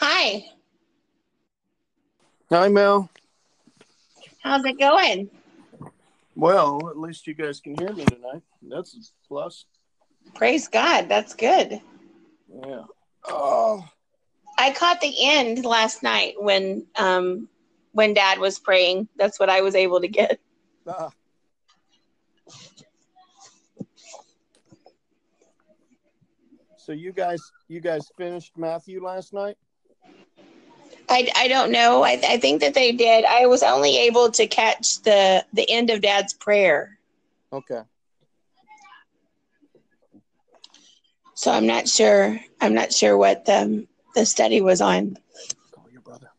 Hi. Hi, Mel. How's it going? Well, at least you guys can hear me tonight. That's a plus. Praise God. That's good. Yeah. Oh, I caught the end last night when um when dad was praying. That's what I was able to get. ah. So you guys, you guys finished Matthew last night. I, I don't know. I, I think that they did. I was only able to catch the the end of dad's prayer. Okay. So I'm not sure. I'm not sure what the the study was on. Call your brother.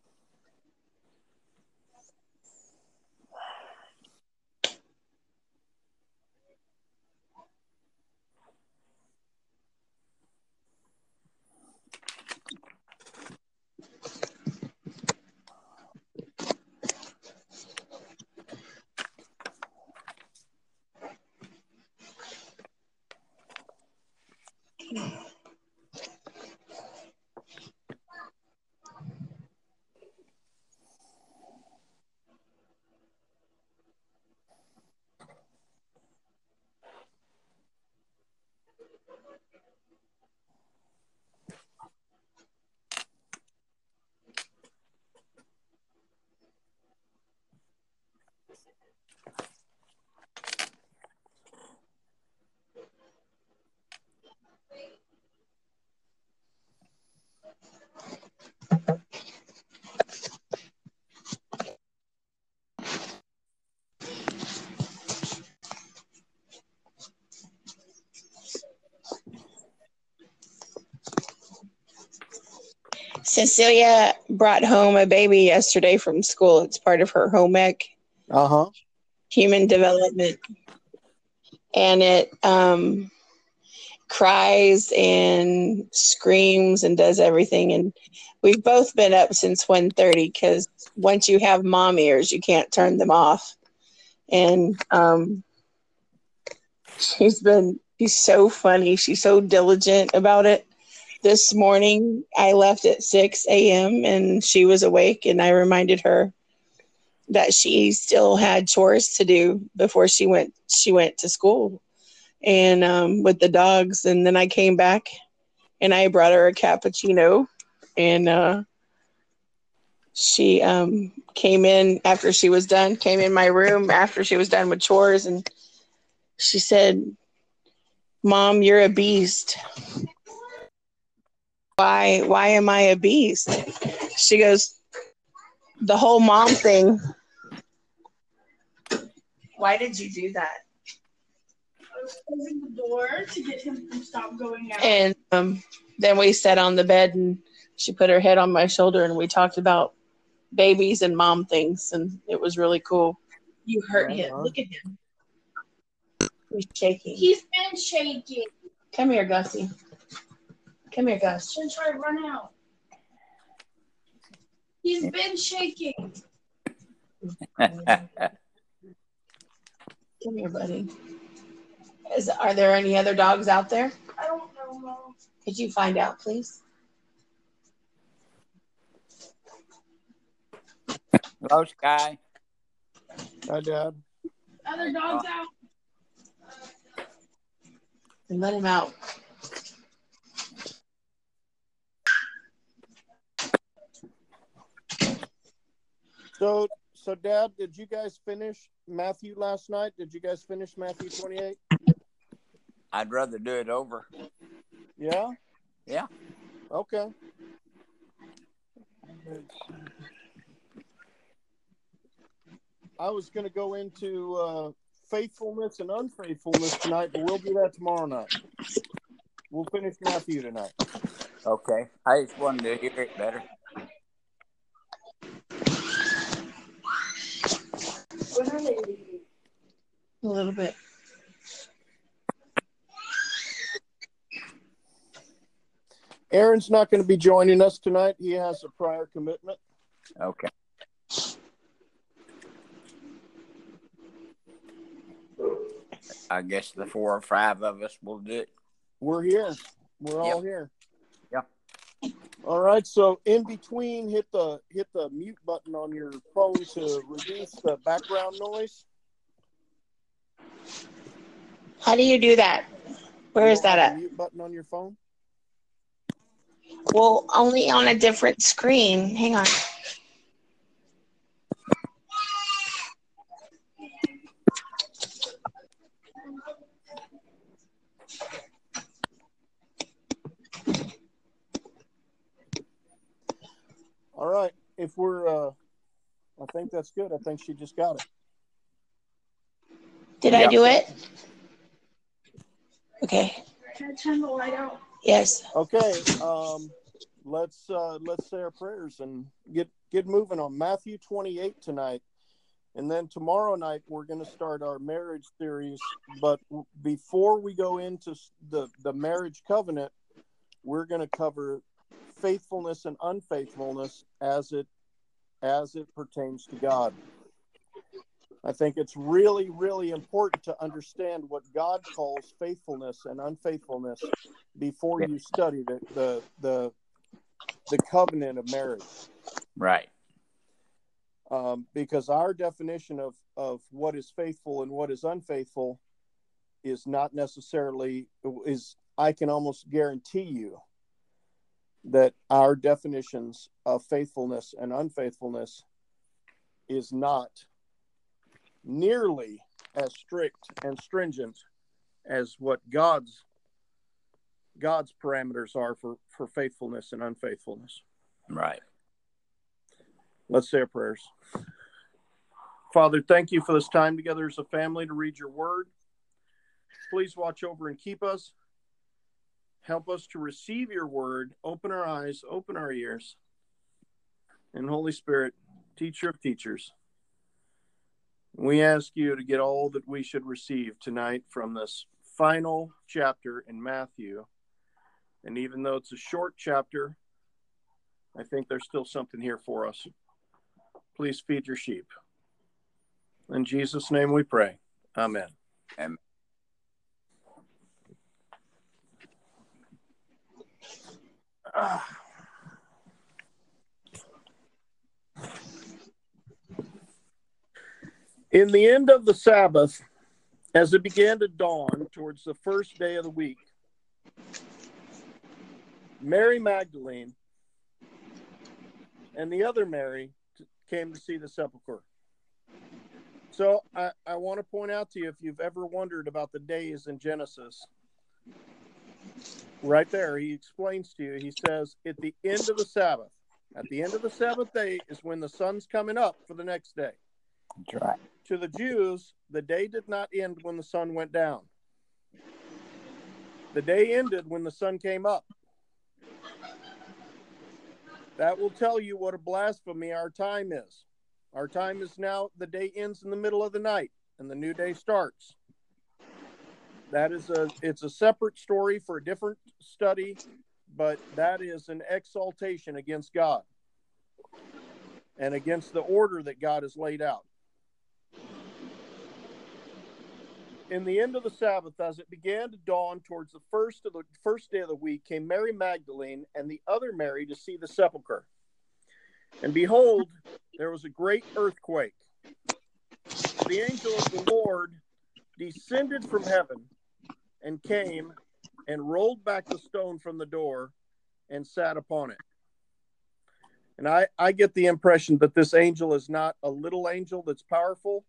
Cecilia brought home a baby yesterday from school. It's part of her home ec Uh huh. human development, and it um, cries and screams and does everything. And we've both been up since 1.30 because once you have mom ears, you can't turn them off. And um, she's been she's so funny. She's so diligent about it. This morning, I left at 6 a.m. and she was awake, and I reminded her that she still had chores to do before she went she went to school and um, with the dogs and then i came back and i brought her a cappuccino and uh, she um, came in after she was done came in my room after she was done with chores and she said mom you're a beast why why am i a beast? She goes the whole mom thing. Why did you do that? I was closing the door to get him to stop going out. and um, then we sat on the bed and she put her head on my shoulder and we talked about babies and mom things and it was really cool. You hurt Right him. On. look at him. He's shaking. He's been shaking. Come here gussie come here gus since I run out. He's been shaking. come here buddy Is, are there any other dogs out there I don't know, Mom. could you find out please Hello, Sky. Hi, Dad. Other dogs out. and let him out So, so, Dad, did you guys finish Matthew last night? Did you guys finish Matthew twenty-eight? I'd rather do it over. Yeah. Yeah. Okay. I was going to go into uh, faithfulness and unfaithfulness tonight, but we'll do that tomorrow night. We'll finish Matthew tonight. Okay. I just wanted to hear it better. When are they leaving? a little bit Aaron's not going to be joining us tonight. He has a prior commitment. Okay. I guess the four or five of us will do it. We're here. We're all here. Yeah. All right. So in between, hit the hit the mute button on your phone to reduce the background noise. How do you do that? Where You is that at? Mute button on your phone. Well, only on a different screen. Hang on. All right. If we're, uh, I think that's good. I think she just got it. Did I do it? Okay. Can I turn the light out? Yes. Okay. Um, let's uh, let's say our prayers and get get moving on Matthew 28 tonight, and then tomorrow night we're going to start our marriage series. But before we go into the the marriage covenant, we're going to cover faithfulness and unfaithfulness as it as it pertains to God. I think it's really, really important to understand what God calls faithfulness and unfaithfulness before you study the the the, the covenant of marriage. Right. Um, because our definition of, of what is faithful and what is unfaithful is not necessarily is I can almost guarantee you that our definitions of faithfulness and unfaithfulness is not nearly as strict and stringent as what God's God's parameters are for, for faithfulness and unfaithfulness. Right. Let's say our prayers. Father, thank you for this time together as a family to read your word. Please watch over and keep us. Help us to receive your word. Open our eyes, open our ears. And Holy Spirit, teacher of teachers, we ask you to get all that we should receive tonight from this final chapter in Matthew. And even though it's a short chapter, I think there's still something here for us. Please feed your sheep. In Jesus' name we pray. Amen. Amen. Ah. In the end of the Sabbath, as it began to dawn towards the first day of the week, Mary Magdalene and the other Mary came to see the sepulchre. So I, I want to point out to you if you've ever wondered about the days in Genesis, right there, he explains to you, he says, at the end of the Sabbath, at the end of the Sabbath day is when the sun's coming up for the next day. That's right. To the Jews, the day did not end when the sun went down. The day ended when the sun came up. That will tell you what a blasphemy our time is. Our time is now, the day ends in the middle of the night and the new day starts. That is a, it's a separate story for a different study, but that is an exaltation against God and against the order that God has laid out. In the end of the Sabbath, as it began to dawn towards the first of the first day of the week, came Mary Magdalene and the other Mary to see the sepulchre. And behold, there was a great earthquake. The angel of the Lord descended from heaven and came and rolled back the stone from the door and sat upon it. And I, I get the impression that this angel is not a little angel that's powerful.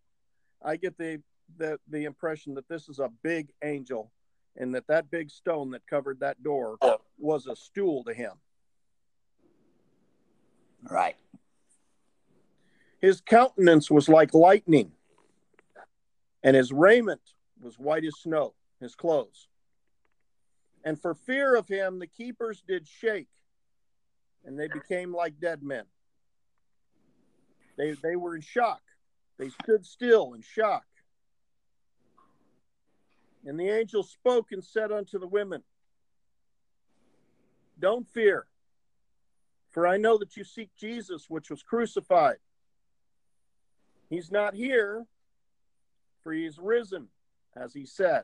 I get the, the, the impression that this is a big angel and that that big stone that covered that door was a stool to him. Right. His countenance was like lightning, and his raiment was white as snow, his clothes. And for fear of him, the keepers did shake, and they became like dead men. They, they were in shock. They stood still in shock. And the angel spoke and said unto the women, Don't fear, for I know that you seek Jesus, which was crucified. He's not here, for he is risen, as he said.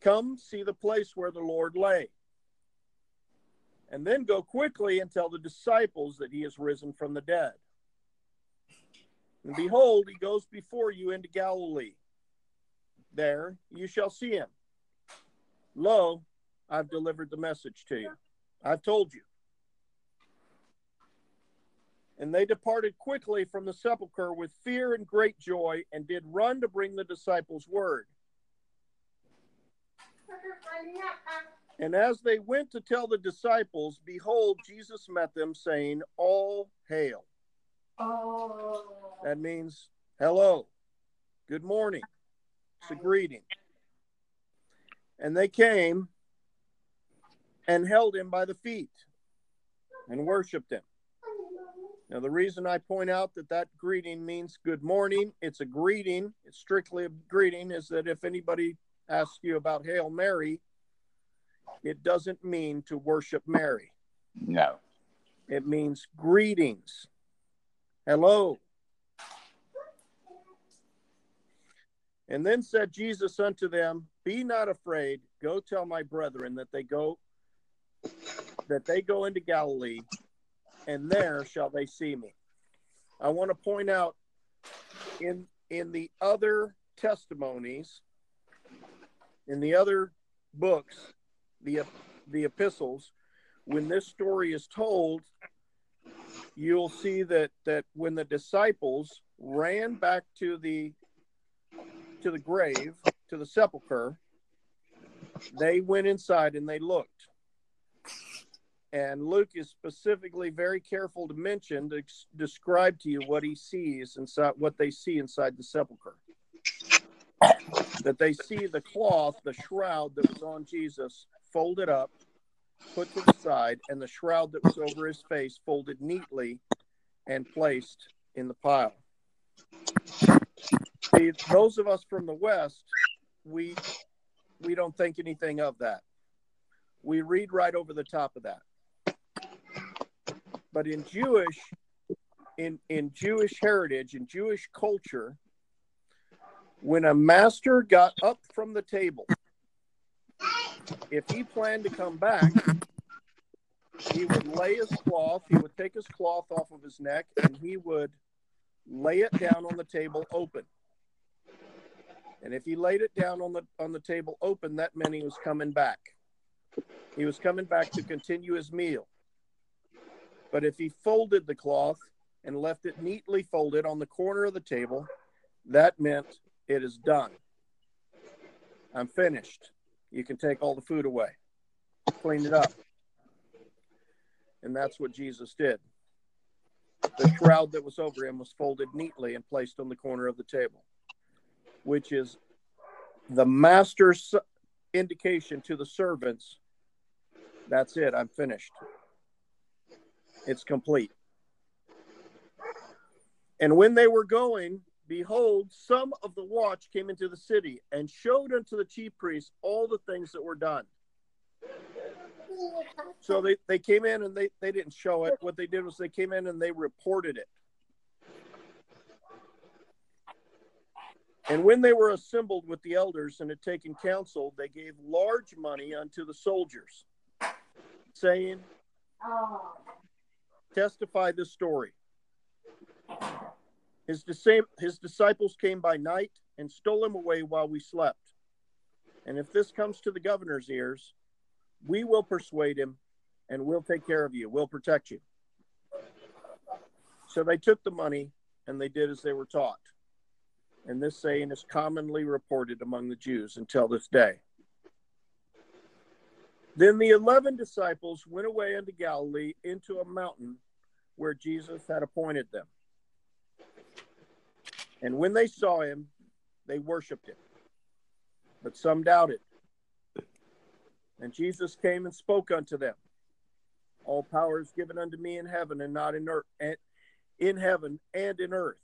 Come see the place where the Lord lay. And then go quickly and tell the disciples that he is risen from the dead. And behold, he goes before you into Galilee. There you shall see him. Lo, I've delivered the message to you. I've told you. And they departed quickly from the sepulchre with fear and great joy, and did run to bring the disciples word. And as they went to tell the disciples, behold, Jesus met them, saying, All hail. Oh. That means hello, good morning. A greeting. And they came and held him by the feet and worshiped him. Now, the reason I point out that that greeting means good morning, it's a greeting, it's strictly a greeting, is that if anybody asks you about Hail Mary, it doesn't mean to worship Mary. No. It means greetings. Hello. And then said Jesus unto them, Be not afraid, go tell my brethren that they go that they go into Galilee, and there shall they see me. I want to point out in in the other testimonies, in the other books, the the epistles, when this story is told, you'll see that that when the disciples ran back to the to the grave, to the sepulcher, they went inside and they looked. And Luke is specifically very careful to mention to describe to you what he sees inside what they see inside the sepulcher. That they see the cloth, the shroud that was on Jesus, folded up, put to the side, and the shroud that was over his face folded neatly and placed in the pile. See, those of us from the West, we we don't think anything of that. We read right over the top of that. But in Jewish in in Jewish heritage in Jewish culture, when a master got up from the table, if he planned to come back, he would lay his cloth, he would take his cloth off of his neck, and he would lay it down on the table open. And if he laid it down on the on the table open, that meant he was coming back. He was coming back to continue his meal. But if he folded the cloth and left it neatly folded on the corner of the table, that meant it is done. I'm finished. You can take all the food away, clean it up. And that's what Jesus did. The shroud that was over him was folded neatly and placed on the corner of the table, which is the master's indication to the servants that's it, I'm finished. It's complete. And when they were going, behold, some of the watch came into the city and showed unto the chief priests all the things that were done. So they, they came in and they, they didn't show it. What they did was they came in and they reported it. And when they were assembled with the elders and had taken counsel, they gave large money unto the soldiers, saying, Testify this story. His, dis- his disciples came by night and stole him away while we slept. And if this comes to the governor's ears, we will persuade him and we'll take care of you. We'll protect you. So they took the money and they did as they were taught. And this saying is commonly reported among the Jews until this day. Then the eleven disciples went away into Galilee into a mountain where Jesus had appointed them. And when they saw him, they worshiped him. But some doubted. And Jesus came and spoke unto them. All power is given unto me in heaven and not in earth, in heaven and in earth.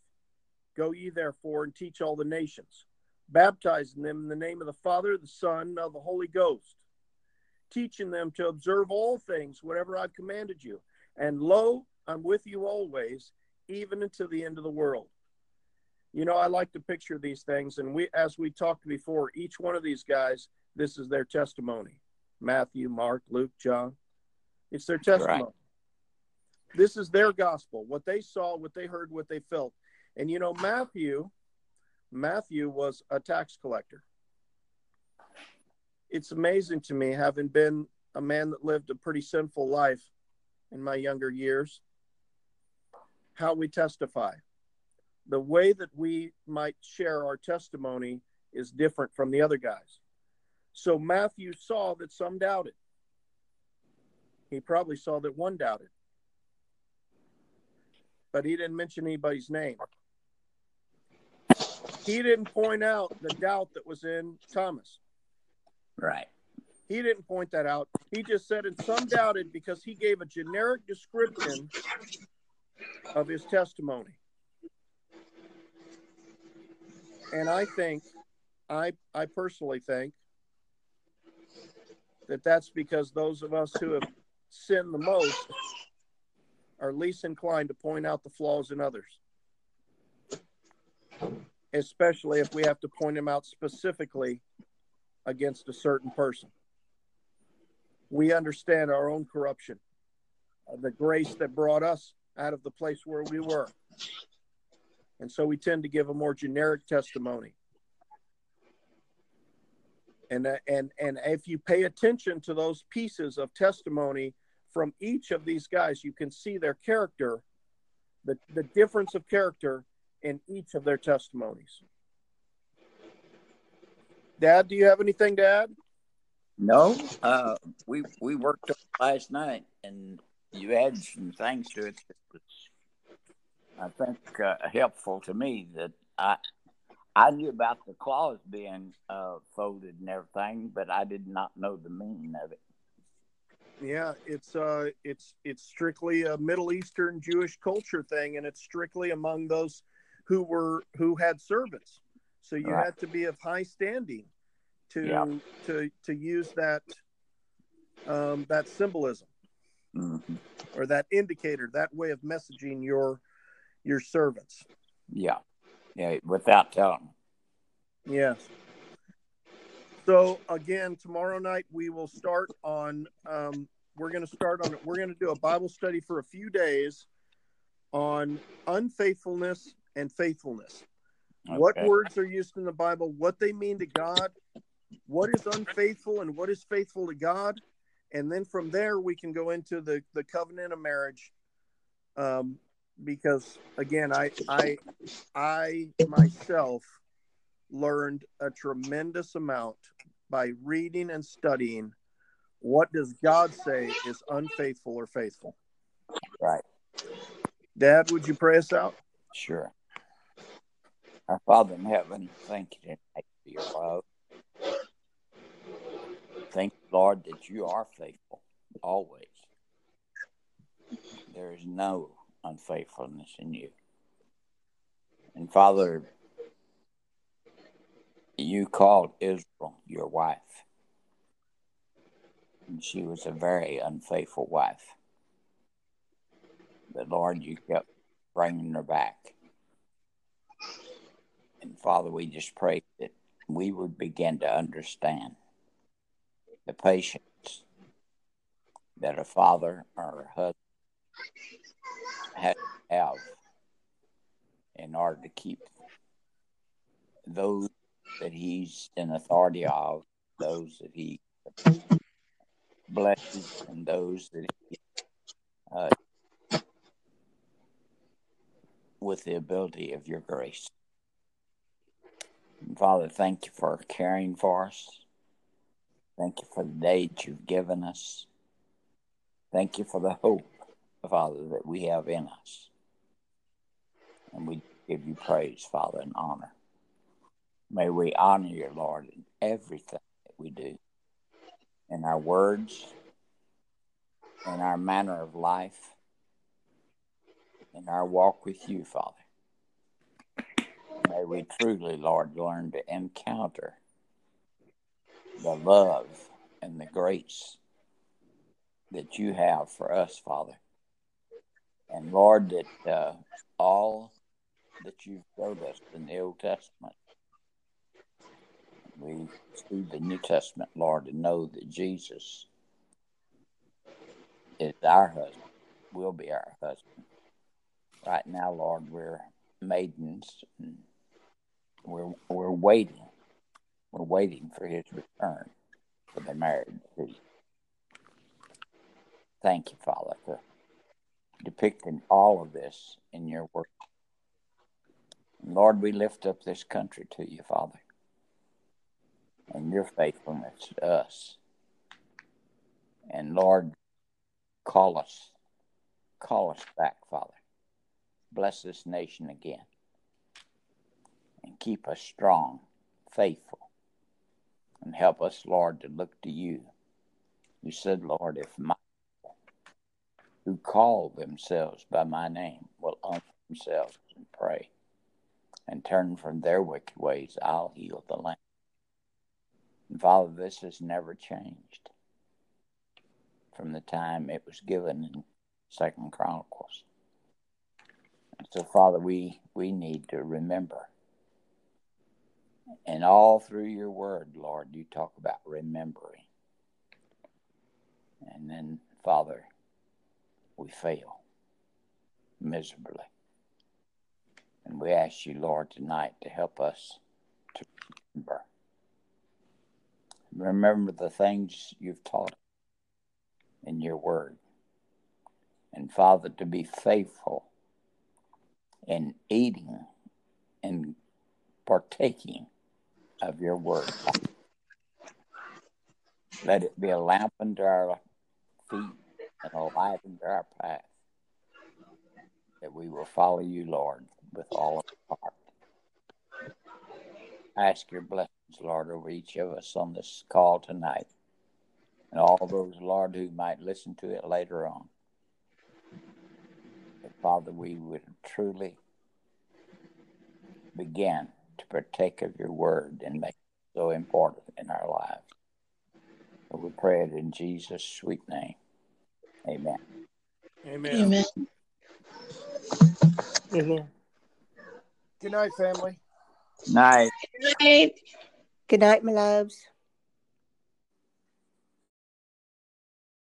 Go ye therefore and teach all the nations, baptizing them in the name of the Father, the Son, and of the Holy Ghost, teaching them to observe all things, whatever I've commanded you. And lo, I'm with you always, even until the end of the world. You know, I like to picture these things, and we, as we talked before, each one of these guys, this is their testimony. Matthew, Mark, Luke, John. It's their testimony. This is their gospel. What they saw, what they heard, what they felt. And you know, Matthew, Matthew was a tax collector. It's amazing to me, having been a man that lived a pretty sinful life in my younger years, how we testify. The way that we might share our testimony is different from the other guys. So Matthew saw that some doubted. He probably saw that one doubted. But he didn't mention anybody's name. He didn't point out the doubt that was in Thomas. Right. He didn't point that out. He just said, and some doubted because he gave a generic description of his testimony. And I think, I, I personally think that that's because those of us who have sinned the most are least inclined to point out the flaws in others, especially if we have to point them out specifically against a certain person. We understand our own corruption, uh, the grace that brought us out of the place where we were. And so we tend to give a more generic testimony. And, uh, and, and if you pay attention to those pieces of testimony from each of these guys, you can see their character, the, the difference of character in each of their testimonies. Dad, do you have anything to add? No, uh, we we worked last night, and you add some things to it that was, I think, uh, helpful to me. That I I knew about the claws being uh, folded and everything, but I did not know the meaning of it. Yeah, it's uh, it's it's strictly a Middle Eastern Jewish culture thing, and it's strictly among those who were who had servants. So you right. had to be of high standing to yeah. to to use that um, that symbolism mm-hmm. or that indicator, that way of messaging your your servants. Yeah, yeah, without telling. Yes. So again, tomorrow night we will start on. Um, we're going to start on. We're going to do a Bible study for a few days on unfaithfulness and faithfulness. Okay. What words are used in the Bible? What they mean to God? What is unfaithful and what is faithful to God? And then from there we can go into the the covenant of marriage. Um, because again, I I I myself learned a tremendous amount by reading and studying what does God say is unfaithful or faithful. Right. Dad, would you pray us out? Sure. Our Father in heaven, thank you tonight for your love. Thank you, Lord, that you are faithful always. There is no unfaithfulness in you. And Father, you called Israel your wife. And she was a very unfaithful wife. But Lord, you kept bringing her back. And Father, we just pray that we would begin to understand the patience that a father or a husband has have in order to keep those that he's in authority of, those that he blesses, and those that he, uh, with the ability of your grace. Father, thank you for caring for us. Thank you for the day that you've given us. Thank you for the hope, Father, that we have in us. And we give you praise, Father, and honor. May we honor you, Lord, in everything that we do, in our words, in our manner of life, in our walk with you, Father. May we truly, Lord, learn to encounter the love and the grace that you have for us, Father. And Lord, that uh, all that you've showed us in the Old Testament we see the New Testament, Lord, and know that Jesus is our husband, will be our husband. Right now, Lord, we're maidens and we're we're waiting. We're waiting for his return for the marriage city. Thank you, Father, for depicting all of this in your work. Lord, we lift up this country to you, Father, and your faithfulness to us. And Lord, call us, call us back, Father. Bless this nation again and keep us strong, faithful, and help us, Lord, to look to you. You said, Lord, if my who call themselves by my name will humble themselves and pray and turn from their wicked ways, I'll heal the land. And Father, this has never changed from the time it was given in Second Chronicles. And so, Father, we, we need to remember. And all through your word, Lord, you talk about remembering. And then, Father, we fail miserably. And we ask you, Lord, tonight to help us to remember. Remember the things you've taught in your word. And Father, to be faithful in eating and partaking of your word. Let it be a lamp unto our feet and a light into our path. That we will follow you, Lord, with all of our heart. ask your blessings, Lord, over each of us on this call tonight. And all those, Lord, who might listen to it later on. That, Father, we would truly begin to partake of your word and make it so important in our lives. So we pray it in Jesus' sweet name. Amen. Amen. Amen. Amen. Good night, family. Night. Good night. Good night, my loves.